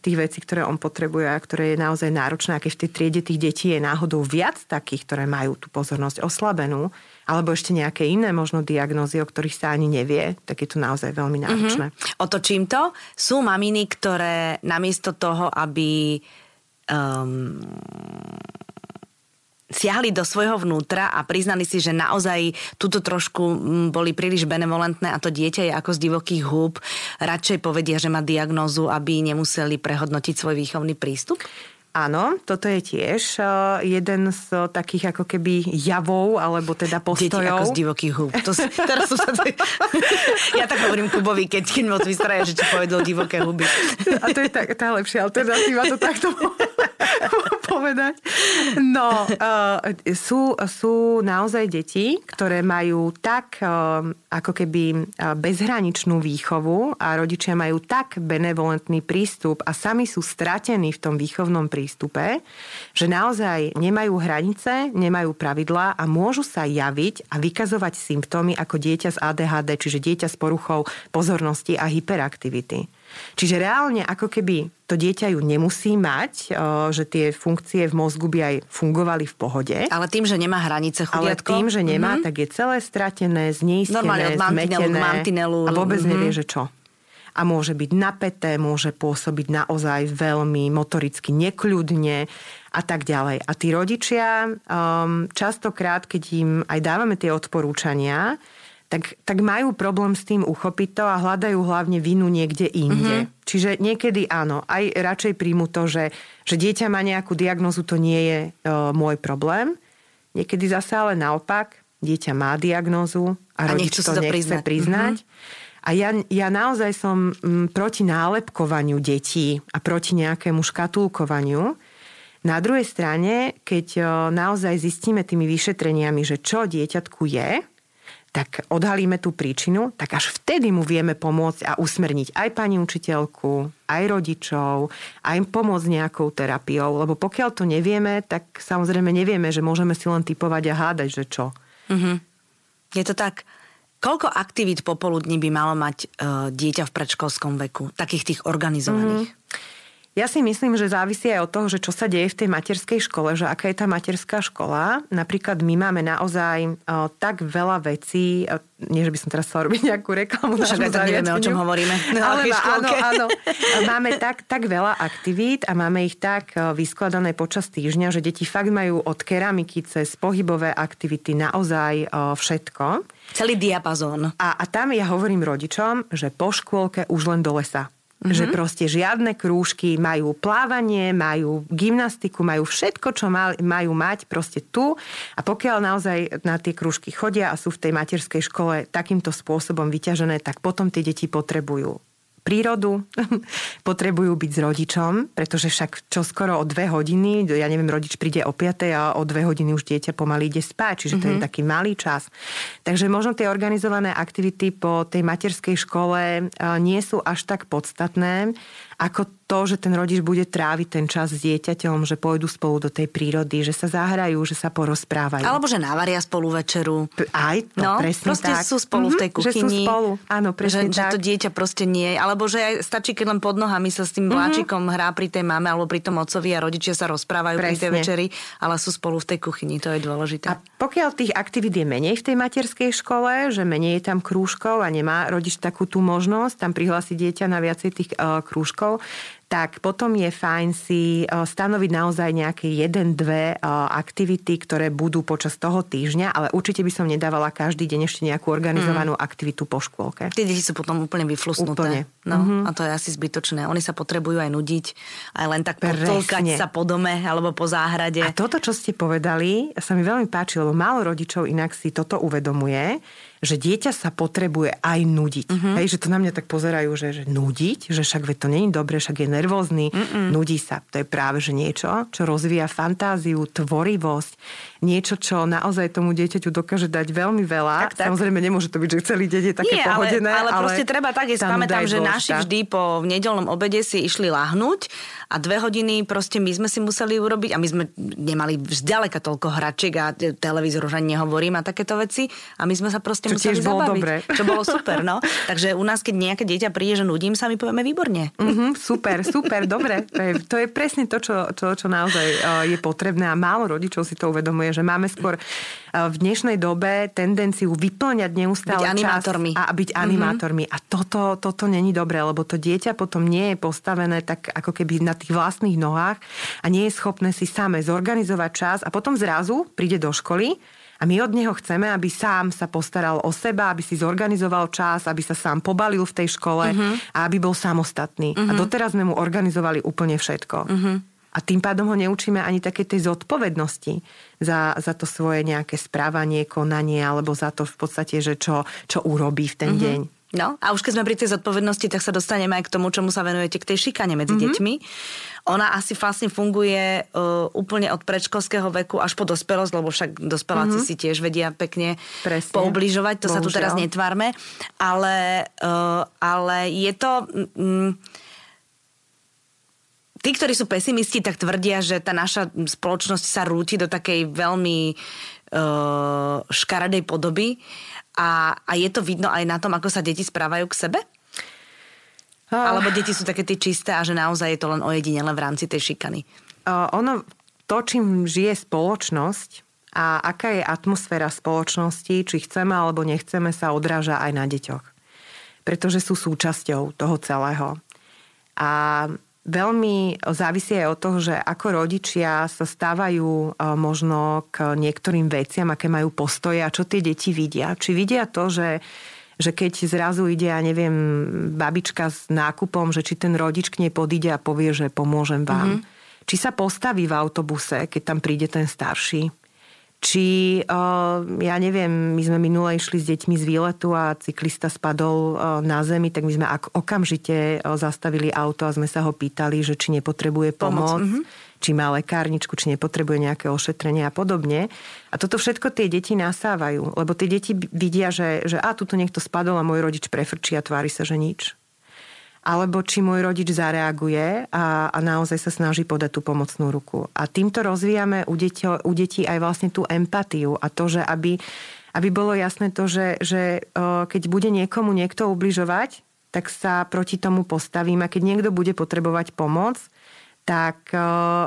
Speaker 2: tých vecí, ktoré on potrebuje a ktoré je naozaj náročné. A keď v tej triede tých detí je náhodou viac takých, ktoré majú tú pozornosť oslabenú, alebo ešte nejaké iné možno diagnózy, o ktorých sa ani nevie, tak je to naozaj veľmi mhm. náročné. Mm-hmm.
Speaker 1: Otočím to. Sú maminy, ktoré namiesto toho, aby um, siahli do svojho vnútra a priznali si, že naozaj túto trošku boli príliš benevolentné a to dieťa je ako z divokých húb, radšej povedia, že má diagnózu, aby nemuseli prehodnotiť svoj výchovný prístup?
Speaker 2: Áno, toto je tiež uh, jeden z uh, takých ako keby javov, alebo teda postojov.
Speaker 1: Deti ako z divokých húb. To, si, teraz som sa ja tak hovorím Kubovi, keď, keď moc vystraja, že ti povedol divoké huby.
Speaker 2: A to je tá, tá lepšia alternatíva to takto povedať. No, uh, sú, sú naozaj deti, ktoré majú tak uh, ako keby bezhraničnú výchovu a rodičia majú tak benevolentný prístup a sami sú stratení v tom výchovnom prístupe, že naozaj nemajú hranice, nemajú pravidlá a môžu sa javiť a vykazovať symptómy ako dieťa z ADHD, čiže dieťa s poruchou pozornosti a hyperaktivity. Čiže reálne ako keby to dieťa ju nemusí mať, že tie funkcie v mozgu by aj fungovali v pohode.
Speaker 1: Ale tým, že nemá hranice chudiatko?
Speaker 2: Ale tým, že nemá, mm-hmm. tak je celé stratené, zneistené, zmetené a vôbec mm-hmm. nevie, že čo a môže byť napäté, môže pôsobiť naozaj veľmi motoricky nekľudne a tak ďalej. A tí rodičia um, častokrát, keď im aj dávame tie odporúčania, tak, tak majú problém s tým uchopiť to a hľadajú hlavne vinu niekde inde. Mm-hmm. Čiže niekedy áno, aj radšej príjmu to, že, že dieťa má nejakú diagnozu, to nie je uh, môj problém. Niekedy zase ale naopak, dieťa má diagnózu a, a rodič to, to nechce priznať. priznať. Mm-hmm a ja, ja naozaj som mm, proti nálepkovaniu detí a proti nejakému škatulkovaniu. Na druhej strane, keď naozaj zistíme tými vyšetreniami, že čo dieťatku je, tak odhalíme tú príčinu, tak až vtedy mu vieme pomôcť a usmerniť aj pani učiteľku, aj rodičov, aj pomôcť nejakou terapiou, lebo pokiaľ to nevieme, tak samozrejme nevieme, že môžeme si len typovať a hádať, že čo.
Speaker 1: Mm-hmm. Je to tak. Koľko aktivít popoludní by malo mať uh, dieťa v predškolskom veku? Takých tých organizovaných? Mm.
Speaker 2: Ja si myslím, že závisí aj od toho, že čo sa deje v tej materskej škole, že aká je tá materská škola. Napríklad my máme naozaj o, tak veľa vecí, o, nie že by som teraz chcela robiť nejakú reklamu.
Speaker 1: Však tak nevieme, o čom hovoríme.
Speaker 2: Ale má, áno, áno. Máme tak, tak veľa aktivít a máme ich tak vyskladané počas týždňa, že deti fakt majú od keramiky cez pohybové aktivity naozaj o, všetko.
Speaker 1: Celý diapazón.
Speaker 2: A, a tam ja hovorím rodičom, že po škôlke už len do lesa. Mm-hmm. Že proste žiadne krúžky, majú plávanie, majú gymnastiku, majú všetko, čo mal, majú mať proste tu. A pokiaľ naozaj na tie krúžky chodia a sú v tej materskej škole takýmto spôsobom vyťažené, tak potom tie deti potrebujú prírodu, potrebujú byť s rodičom, pretože však čo skoro o dve hodiny, ja neviem, rodič príde o 5 a o dve hodiny už dieťa pomaly ide spať, čiže mm-hmm. to je mhm. taký malý čas. Takže možno tie organizované aktivity po tej materskej škole nie sú až tak podstatné, ako to, že ten rodič bude tráviť ten čas s dieťaťom, že pôjdu spolu do tej prírody, že sa zahrajú, že sa porozprávajú.
Speaker 1: Alebo že navaria spolu večeru.
Speaker 2: Aj to, no, presne
Speaker 1: proste
Speaker 2: tak.
Speaker 1: sú spolu mm-hmm, v tej kuchyni.
Speaker 2: Že sú spolu, áno, presne
Speaker 1: že, tak. Že to dieťa proste nie, alebo že aj stačí, keď len pod nohami sa s tým mm-hmm. vláčikom hrá pri tej mame alebo pri tom otcovi a rodičia sa rozprávajú presne. pri tej večeri, ale sú spolu v tej kuchyni, to je dôležité.
Speaker 2: A pokiaľ tých aktivít je menej v tej materskej škole, že menej je tam krúžkov a nemá rodič takú tú možnosť tam prihlásiť dieťa na viacej tých uh, krúžkov, tak potom je fajn si e, stanoviť naozaj nejaké jeden, dve e, aktivity, ktoré budú počas toho týždňa, ale určite by som nedávala každý deň ešte nejakú organizovanú mm. aktivitu po škôlke.
Speaker 1: Tie deti sú potom úplne vyflusnuté.
Speaker 2: Úplne.
Speaker 1: No, mm-hmm. A to je asi zbytočné. Oni sa potrebujú aj nudiť, aj len tak potolkať sa po dome alebo po záhrade.
Speaker 2: A toto, čo ste povedali, sa mi veľmi páči, lebo málo rodičov inak si toto uvedomuje, že dieťa sa potrebuje aj nudiť. Mm-hmm. Hej, že to na mňa tak pozerajú, že, že nudiť, že však to není dobre, však je nervózny, Mm-mm. nudí sa. To je práve že niečo, čo rozvíja fantáziu, tvorivosť, niečo, čo naozaj tomu dieťaťu dokáže dať veľmi veľa. Tak, tak. Samozrejme, nemôže to byť, že celý deň je také
Speaker 1: Nie,
Speaker 2: pohodené.
Speaker 1: Ale, ale, ale proste treba tak, ja pamätám, že naši vždy po nedelnom obede si išli lahnúť a dve hodiny proste my sme si museli urobiť a my sme nemali zďaleka toľko hračiek a televízor už ani nehovorím a takéto veci a my sme sa proste
Speaker 2: čo
Speaker 1: museli
Speaker 2: bolo
Speaker 1: zabaviť.
Speaker 2: Dobre.
Speaker 1: Čo bolo super, no. Takže u nás, keď nejaké dieťa príde, že nudím sa, my povieme výborne.
Speaker 2: Mm-hmm, super, super, dobre. To je, to je presne to, čo, čo, čo naozaj je potrebné a málo rodičov si to uvedomuje, že máme skôr v dnešnej dobe tendenciu vyplňať neustále
Speaker 1: byť animátormi.
Speaker 2: a byť animátormi. Mm-hmm. A toto, toto není dobré, lebo to dieťa potom nie je postavené tak ako keby na tých vlastných nohách a nie je schopné si same zorganizovať čas a potom zrazu príde do školy a my od neho chceme, aby sám sa postaral o seba, aby si zorganizoval čas, aby sa sám pobalil v tej škole uh-huh. a aby bol samostatný. Uh-huh. A doteraz sme mu organizovali úplne všetko. Uh-huh. A tým pádom ho neučíme ani také tej zodpovednosti za, za to svoje nejaké správanie, konanie, alebo za to v podstate, že čo, čo urobí v ten mm-hmm. deň.
Speaker 1: No a už keď sme pri tej zodpovednosti, tak sa dostaneme aj k tomu, čomu sa venujete, k tej šikane medzi mm-hmm. deťmi. Ona asi vlastne funguje uh, úplne od predškolského veku až po dospelosť, lebo však dospeláci mm-hmm. si tiež vedia pekne Presne. poubližovať, to Bohužiaľ. sa tu teraz netvárme. Ale, uh, ale je to... Mm, tí, ktorí sú pesimisti, tak tvrdia, že tá naša spoločnosť sa rúti do takej veľmi uh, škaredej podoby. A, a je to vidno aj na tom, ako sa deti správajú k sebe? Oh. Alebo deti sú také tie čisté a že naozaj je to len ojedinele v rámci tej šikany?
Speaker 2: Uh, ono, to, čím žije spoločnosť a aká je atmosféra spoločnosti, či chceme alebo nechceme, sa odráža aj na deťoch. Pretože sú súčasťou toho celého. A veľmi závisí aj od toho, že ako rodičia sa stávajú e, možno k niektorým veciam, aké majú postoje a čo tie deti vidia. Či vidia to, že že keď zrazu ide, ja neviem, babička s nákupom, že či ten rodič k nej podíde a povie, že pomôžem vám. Mm-hmm. Či sa postaví v autobuse, keď tam príde ten starší či, ja neviem, my sme minule išli s deťmi z výletu a cyklista spadol na zemi, tak my sme okamžite zastavili auto a sme sa ho pýtali, že či nepotrebuje pomoc, pomoc. Mm-hmm. či má lekárničku, či nepotrebuje nejaké ošetrenie a podobne. A toto všetko tie deti nasávajú, lebo tie deti vidia, že, že a, tuto niekto spadol a môj rodič prefrčí a tvári sa, že nič alebo či môj rodič zareaguje a, a naozaj sa snaží podať tú pomocnú ruku. A týmto rozvíjame u detí, u detí aj vlastne tú empatiu a to, že aby, aby bolo jasné to, že, že keď bude niekomu niekto ubližovať, tak sa proti tomu postavím a keď niekto bude potrebovať pomoc, tak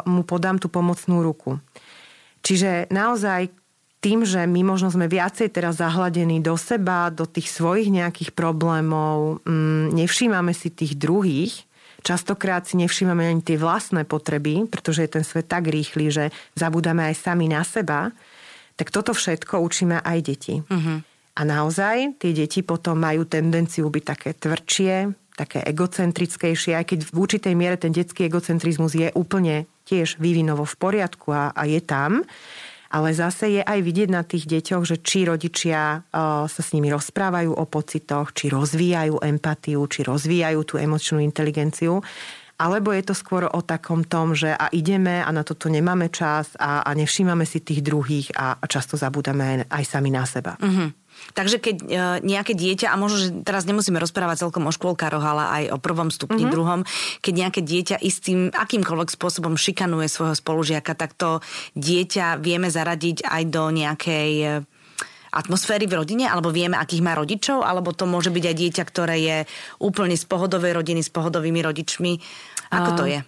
Speaker 2: mu podám tú pomocnú ruku. Čiže naozaj tým, že my možno sme viacej teraz zahladení do seba, do tých svojich nejakých problémov, mm, nevšímame si tých druhých, častokrát si nevšímame ani tie vlastné potreby, pretože je ten svet tak rýchly, že zabudáme aj sami na seba, tak toto všetko učíme aj deti. Uh-huh. A naozaj tie deti potom majú tendenciu byť také tvrdšie, také egocentrickejšie, aj keď v určitej miere ten detský egocentrizmus je úplne tiež vývinovo v poriadku a, a je tam ale zase je aj vidieť na tých deťoch, že či rodičia sa s nimi rozprávajú o pocitoch, či rozvíjajú empatiu, či rozvíjajú tú emočnú inteligenciu. Alebo je to skôr o takom tom, že a ideme a na toto nemáme čas a, a nevšímame si tých druhých a, a často zabúdame aj, aj sami na seba. Mm-hmm.
Speaker 1: Takže keď e, nejaké dieťa, a možno, že teraz nemusíme rozprávať celkom o škôlkároch, ale aj o prvom stupni, mm-hmm. druhom, keď nejaké dieťa istým akýmkoľvek spôsobom šikanuje svojho spolužiaka, tak to dieťa vieme zaradiť aj do nejakej e, atmosféry v rodine, alebo vieme, akých má rodičov, alebo to môže byť aj dieťa, ktoré je úplne z pohodovej rodiny, s pohodovými rodičmi. Ako to je?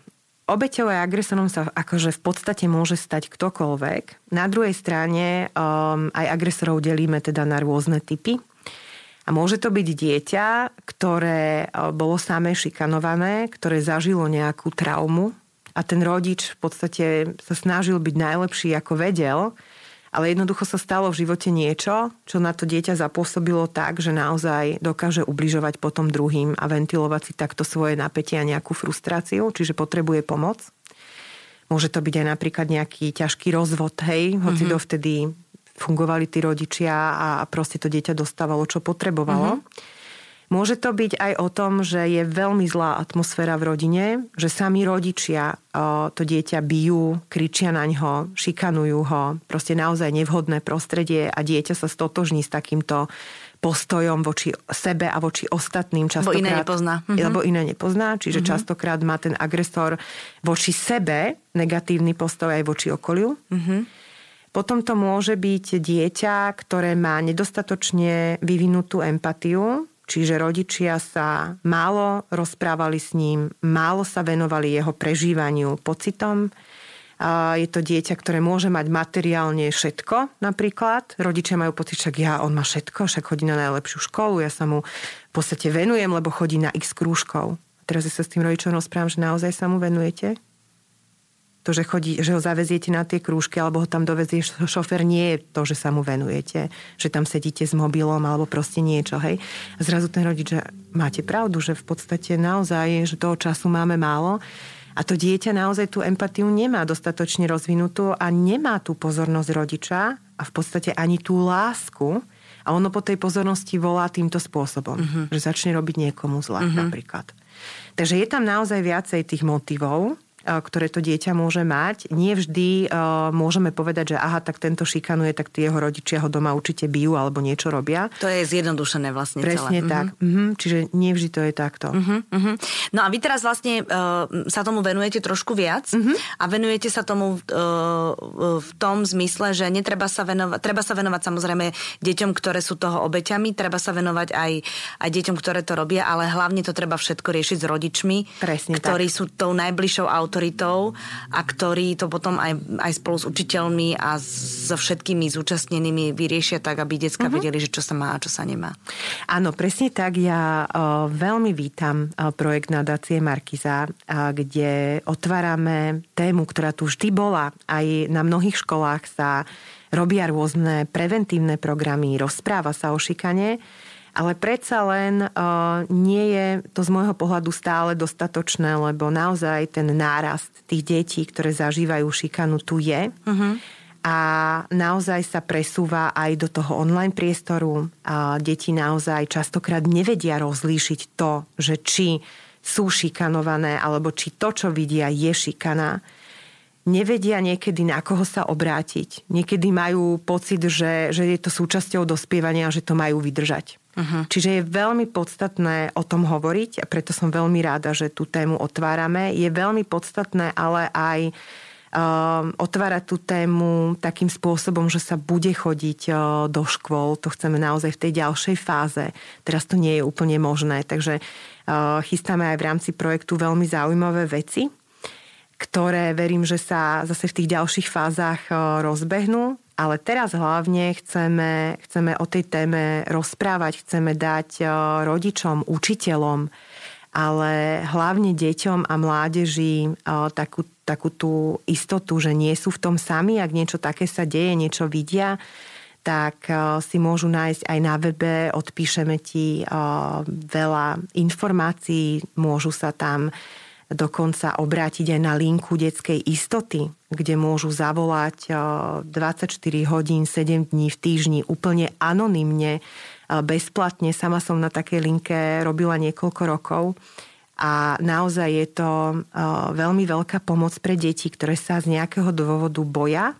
Speaker 2: Obeťou a agresorom sa akože v podstate môže stať ktokoľvek. Na druhej strane um, aj agresorov delíme teda na rôzne typy. A môže to byť dieťa, ktoré uh, bolo samé šikanované, ktoré zažilo nejakú traumu a ten rodič v podstate sa snažil byť najlepší, ako vedel, ale jednoducho sa stalo v živote niečo, čo na to dieťa zapôsobilo tak, že naozaj dokáže ubližovať potom druhým a ventilovať si takto svoje napätie a nejakú frustráciu, čiže potrebuje pomoc. Môže to byť aj napríklad nejaký ťažký rozvod, hej, hoci mm-hmm. dovtedy fungovali tí rodičia a proste to dieťa dostávalo, čo potrebovalo. Mm-hmm. Môže to byť aj o tom, že je veľmi zlá atmosféra v rodine, že sami rodičia to dieťa bijú, kričia na ňo, šikanujú ho, proste naozaj nevhodné prostredie a dieťa sa stotožní s takýmto postojom voči sebe a voči ostatným
Speaker 1: častokrát. Lebo iné nepozná.
Speaker 2: Mhm. Lebo iné nepozná, čiže mhm. častokrát má ten agresor voči sebe negatívny postoj aj voči okoliu. Mhm. Potom to môže byť dieťa, ktoré má nedostatočne vyvinutú empatiu, Čiže rodičia sa málo rozprávali s ním, málo sa venovali jeho prežívaniu pocitom. Je to dieťa, ktoré môže mať materiálne všetko napríklad. Rodičia majú pocit, že ja, on má všetko, však chodí na najlepšiu školu, ja sa mu v podstate venujem, lebo chodí na x krúžkov. Teraz ja sa s tým rodičom rozprávam, že naozaj sa mu venujete to, že, chodí, že ho zaveziete na tie krúžky alebo ho tam dovezie šofer, nie je to, že sa mu venujete, že tam sedíte s mobilom alebo proste niečo, hej. A zrazu ten rodič, že máte pravdu, že v podstate naozaj, že toho času máme málo A to dieťa naozaj tú empatiu nemá dostatočne rozvinutú a nemá tú pozornosť rodiča a v podstate ani tú lásku. A ono po tej pozornosti volá týmto spôsobom, uh-huh. že začne robiť niekomu zle uh-huh. napríklad. Takže je tam naozaj viacej tých motivov ktoré to dieťa môže mať. Nie vždy môžeme povedať, že aha, tak tento šikanuje, tak jeho rodičia ho doma určite bijú alebo niečo robia.
Speaker 1: To je zjednodušené vlastne
Speaker 2: Presne
Speaker 1: celé.
Speaker 2: tak. Mm-hmm. Mm-hmm. Čiže nie vždy to je takto. Mm-hmm.
Speaker 1: No a vy teraz vlastne uh, sa tomu venujete trošku viac mm-hmm. a venujete sa tomu uh, v tom zmysle, že netreba sa venovať, treba sa venovať samozrejme deťom, ktoré sú toho obeťami, treba sa venovať aj, aj deťom, ktoré to robia, ale hlavne to treba všetko riešiť s rodičmi,
Speaker 2: Presne
Speaker 1: ktorí
Speaker 2: tak.
Speaker 1: sú tou najbližšou autoritou autoritou a ktorí to potom aj, aj spolu s učiteľmi a so všetkými zúčastnenými vyriešia tak, aby decka uh-huh. vedeli, že čo sa má a čo sa nemá.
Speaker 2: Áno, presne tak. Ja o, veľmi vítam o, projekt nadácie Markiza, a, kde otvárame tému, ktorá tu vždy bola. Aj na mnohých školách sa robia rôzne preventívne programy, rozpráva sa o šikane ale predsa len uh, nie je to z môjho pohľadu stále dostatočné, lebo naozaj ten nárast tých detí, ktoré zažívajú šikanu, tu je. Uh-huh. A naozaj sa presúva aj do toho online priestoru. A deti naozaj častokrát nevedia rozlíšiť to, že či sú šikanované, alebo či to, čo vidia, je šikana nevedia niekedy na koho sa obrátiť. Niekedy majú pocit, že, že je to súčasťou dospievania a že to majú vydržať. Uh-huh. Čiže je veľmi podstatné o tom hovoriť a preto som veľmi rada, že tú tému otvárame. Je veľmi podstatné ale aj um, otvárať tú tému takým spôsobom, že sa bude chodiť uh, do škôl. To chceme naozaj v tej ďalšej fáze. Teraz to nie je úplne možné, takže uh, chystáme aj v rámci projektu veľmi zaujímavé veci, ktoré verím, že sa zase v tých ďalších fázach uh, rozbehnú ale teraz hlavne chceme, chceme o tej téme rozprávať, chceme dať rodičom, učiteľom, ale hlavne deťom a mládeži takú, takú tú istotu, že nie sú v tom sami, ak niečo také sa deje, niečo vidia, tak si môžu nájsť aj na webe, odpíšeme ti veľa informácií, môžu sa tam dokonca obrátiť aj na linku detskej istoty, kde môžu zavolať 24 eh, hodín, 7 dní v týždni úplne anonymne, eh, bezplatne. Sama som na takej linke robila niekoľko rokov a naozaj je to eh, veľmi veľká pomoc pre deti, ktoré sa z nejakého dôvodu boja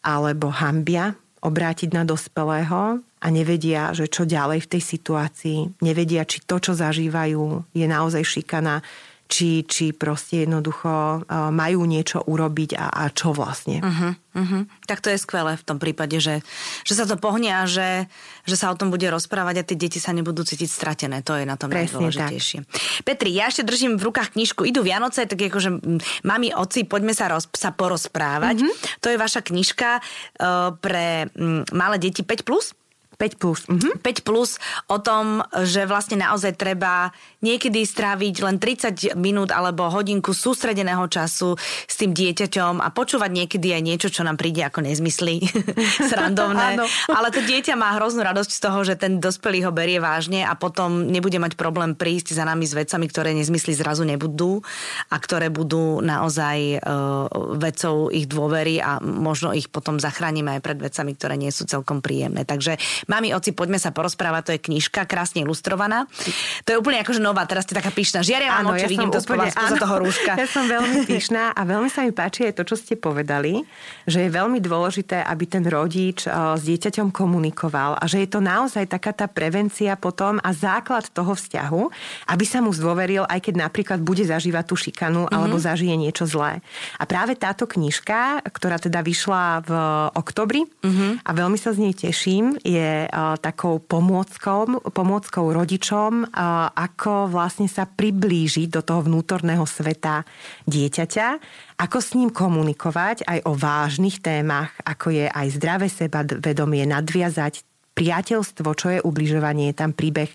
Speaker 2: alebo hambia obrátiť na dospelého a nevedia, že čo ďalej v tej situácii. Nevedia, či to, čo zažívajú, je naozaj šikana, či, či proste jednoducho uh, majú niečo urobiť a, a čo vlastne. Uh-huh,
Speaker 1: uh-huh. Tak to je skvelé v tom prípade, že, že sa to pohne a že, že sa o tom bude rozprávať a tie deti sa nebudú cítiť stratené. To je na tom Presne najdôležitejšie. Tak. Petri, ja ešte držím v rukách knižku Idú Vianoce, tak akože mami, oci, poďme sa, roz, sa porozprávať. Uh-huh. To je vaša knižka uh, pre um, malé deti 5+. Plus?
Speaker 2: 5 plus.
Speaker 1: Mhm. 5 plus o tom, že vlastne naozaj treba niekedy stráviť len 30 minút alebo hodinku sústredeného času s tým dieťaťom a počúvať niekedy aj niečo, čo nám príde ako nezmysly, srandovné. Ale to dieťa má hroznú radosť z toho, že ten dospelý ho berie vážne a potom nebude mať problém prísť za nami s vecami, ktoré nezmysly zrazu nebudú a ktoré budú naozaj uh, vecou ich dôvery a možno ich potom zachránime aj pred vecami, ktoré nie sú celkom príjemné. Takže Mami, oci, poďme sa porozprávať, to je knižka, krásne ilustrovaná. To je úplne akože nová, teraz ste taká pyšná. Žiaria vám oči, ja vidím to úplne, z toho rúška.
Speaker 2: Ja som veľmi pyšná a veľmi sa mi páči aj to, čo ste povedali, že je veľmi dôležité, aby ten rodič s dieťaťom komunikoval a že je to naozaj taká tá prevencia potom a základ toho vzťahu, aby sa mu zdôveril, aj keď napríklad bude zažívať tú šikanu mm-hmm. alebo zažije niečo zlé. A práve táto knižka, ktorá teda vyšla v oktobri mm-hmm. a veľmi sa z nej teším, je takou pomôckou, pomôckou rodičom, ako vlastne sa priblížiť do toho vnútorného sveta dieťaťa, ako s ním komunikovať aj o vážnych témach, ako je aj zdravé seba vedomie, nadviazať priateľstvo, čo je ubližovanie, je tam príbeh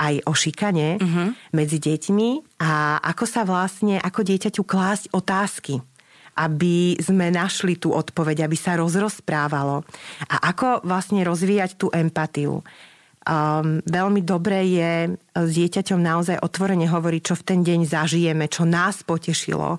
Speaker 2: aj o šikane uh-huh. medzi deťmi a ako sa vlastne, ako dieťaťu klásť otázky aby sme našli tú odpoveď, aby sa rozrozprávalo. A ako vlastne rozvíjať tú empatiu. Um, veľmi dobré je s dieťaťom naozaj otvorene hovoriť, čo v ten deň zažijeme, čo nás potešilo,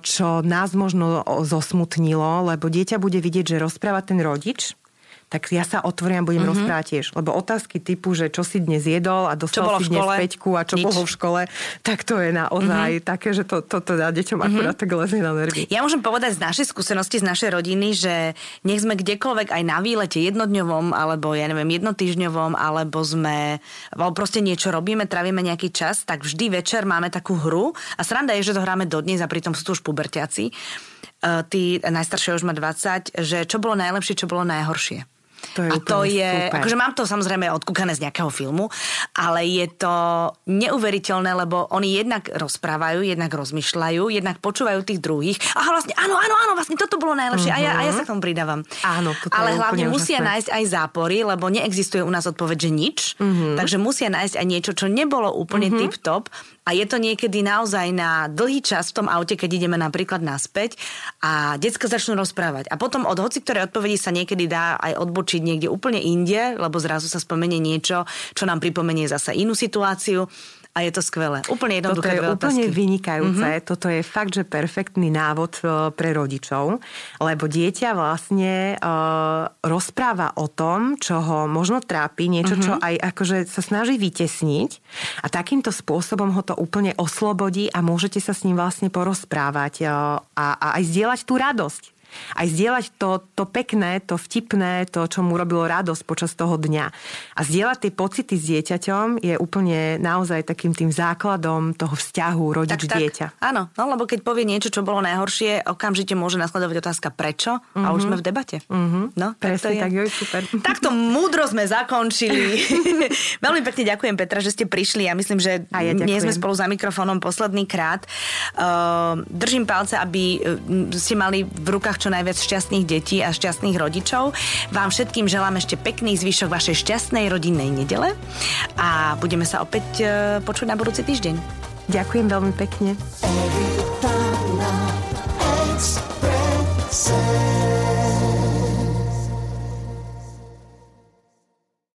Speaker 2: čo nás možno zosmutnilo, lebo dieťa bude vidieť, že rozpráva ten rodič, tak ja sa otvorím a budem mm-hmm. rozprávať tiež. Lebo otázky typu, že čo si dnes jedol a dostal si dnes peťku a čo Nič. bolo v škole, tak to je naozaj mm-hmm. také, že to, to, to dá deťom mm-hmm. akurát tak lezie na nervy.
Speaker 1: Ja môžem povedať z našej skúsenosti, z našej rodiny, že nech sme kdekoľvek aj na výlete jednodňovom, alebo ja neviem, jednotýždňovom, alebo sme, alebo proste niečo robíme, trávime nejaký čas, tak vždy večer máme takú hru a sranda je, že to hráme dodnes a pritom sú tu už pubertiaci. Uh, tí najstaršie už má 20, že čo bolo najlepšie, čo bolo najhoršie.
Speaker 2: To je a to je, super.
Speaker 1: akože mám to samozrejme odkúkané z nejakého filmu, ale je to neuveriteľné, lebo oni jednak rozprávajú, jednak rozmýšľajú, jednak počúvajú tých druhých. A vlastne, áno, áno, áno, vlastne toto bolo najlepšie uh-huh. a, ja, a ja sa k tomu pridávam.
Speaker 2: Áno, toto
Speaker 1: ale hlavne musia úžasné. nájsť aj zápory, lebo neexistuje u nás odpoveď, že nič. Uh-huh. Takže musia nájsť aj niečo, čo nebolo úplne uh-huh. tip-top a je to niekedy naozaj na dlhý čas v tom aute, keď ideme napríklad naspäť a decka začnú rozprávať. A potom od hoci ktorej odpovedi sa niekedy dá aj odbočiť niekde úplne inde, lebo zrazu sa spomenie niečo, čo nám pripomenie zase inú situáciu a je to skvelé. Úplne jednoduché
Speaker 2: Toto je úplne otázky. vynikajúce. Mm-hmm. Toto je fakt, že perfektný návod e, pre rodičov, lebo dieťa vlastne uh, rozpráva o tom, čo ho možno trápi, niečo, mm-hmm. čo aj akože sa snaží vytesniť a takýmto spôsobom ho to úplne oslobodí a môžete sa s ním vlastne porozprávať uh, a, a aj zdieľať tú radosť aj zdieľať to, to pekné, to vtipné, to, čo mu robilo radosť počas toho dňa. A zdieľať tie pocity s dieťaťom je úplne naozaj takým tým základom toho vzťahu rodič-dieťa.
Speaker 1: Áno, no lebo keď povie niečo, čo bolo najhoršie, okamžite môže nasledovať otázka prečo mm-hmm. a už mhm. sme v debate.
Speaker 2: Mm-hmm. No, Presne, tak, to je. tak joj, super.
Speaker 1: Takto múdro sme zakončili. Veľmi pekne ďakujem Petra, že ste prišli. Ja myslím, že a ja nie sme spolu za mikrofónom posledný krát. Uh, držím palce, aby ste mali v rukách čo čo najviac šťastných detí a šťastných rodičov. Vám všetkým želám ešte pekný zvyšok vašej šťastnej rodinnej nedele a budeme sa opäť e, počuť na budúci týždeň.
Speaker 2: Ďakujem veľmi pekne. Every time